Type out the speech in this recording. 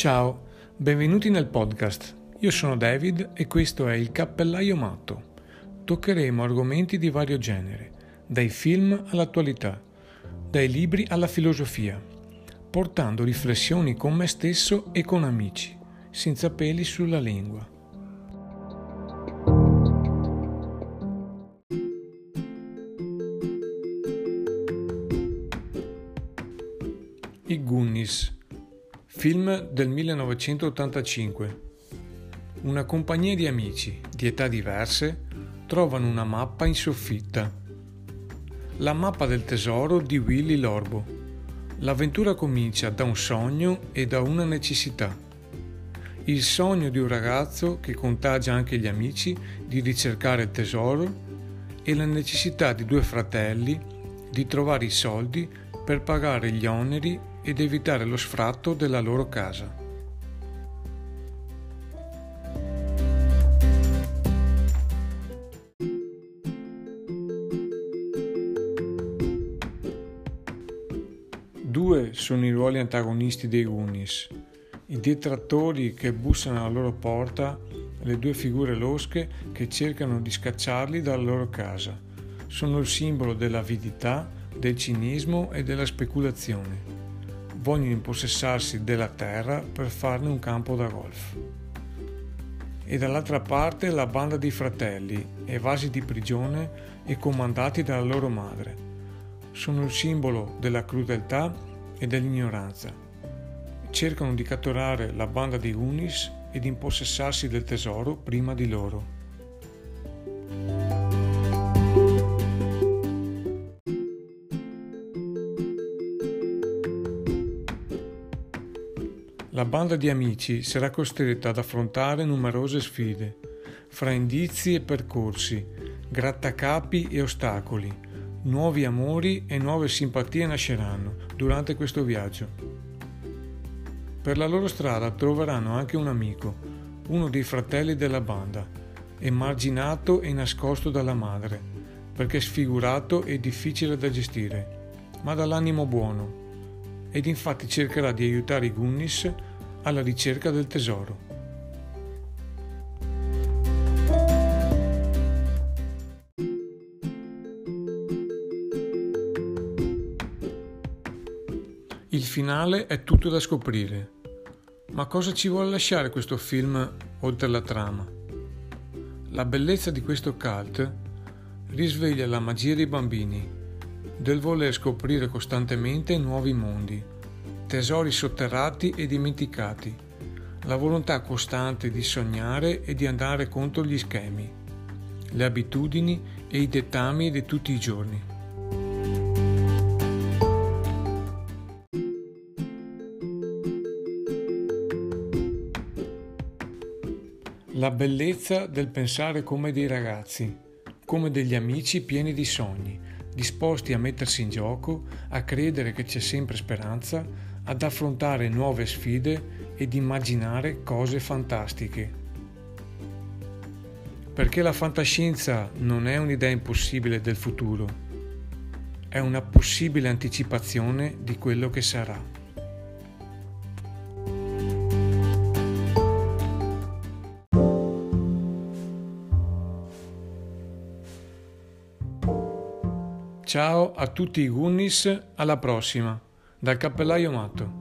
Ciao, benvenuti nel podcast. Io sono David e questo è il Cappellaio Matto. Toccheremo argomenti di vario genere, dai film all'attualità, dai libri alla filosofia, portando riflessioni con me stesso e con amici, senza peli sulla lingua. I Goonies Film del 1985. Una compagnia di amici di età diverse trovano una mappa in soffitta. La mappa del tesoro di Willy Lorbo. L'avventura comincia da un sogno e da una necessità. Il sogno di un ragazzo che contagia anche gli amici di ricercare il tesoro e la necessità di due fratelli di trovare i soldi per pagare gli oneri ed evitare lo sfratto della loro casa. Due sono i ruoli antagonisti dei Goonies, i detrattori che bussano alla loro porta le due figure losche che cercano di scacciarli dalla loro casa. Sono il simbolo dell'avidità, del cinismo e della speculazione vogliono impossessarsi della terra per farne un campo da golf. E dall'altra parte la banda di fratelli, evasi di prigione e comandati dalla loro madre. Sono il simbolo della crudeltà e dell'ignoranza. Cercano di catturare la banda di Unis e di impossessarsi del tesoro prima di loro. La banda di amici sarà costretta ad affrontare numerose sfide, fra indizi e percorsi, grattacapi e ostacoli. Nuovi amori e nuove simpatie nasceranno durante questo viaggio. Per la loro strada troveranno anche un amico, uno dei fratelli della banda, emarginato e nascosto dalla madre, perché sfigurato e difficile da gestire, ma dall'animo buono ed infatti cercherà di aiutare i Gunnis alla ricerca del tesoro. Il finale è tutto da scoprire. Ma cosa ci vuole lasciare questo film oltre la trama? La bellezza di questo cult risveglia la magia dei bambini del voler scoprire costantemente nuovi mondi, tesori sotterrati e dimenticati, la volontà costante di sognare e di andare contro gli schemi, le abitudini e i dettami di tutti i giorni. La bellezza del pensare come dei ragazzi, come degli amici pieni di sogni, disposti a mettersi in gioco, a credere che c'è sempre speranza, ad affrontare nuove sfide ed immaginare cose fantastiche. Perché la fantascienza non è un'idea impossibile del futuro, è una possibile anticipazione di quello che sarà. Ciao a tutti i Gunnis, alla prossima, dal cappellaio matto.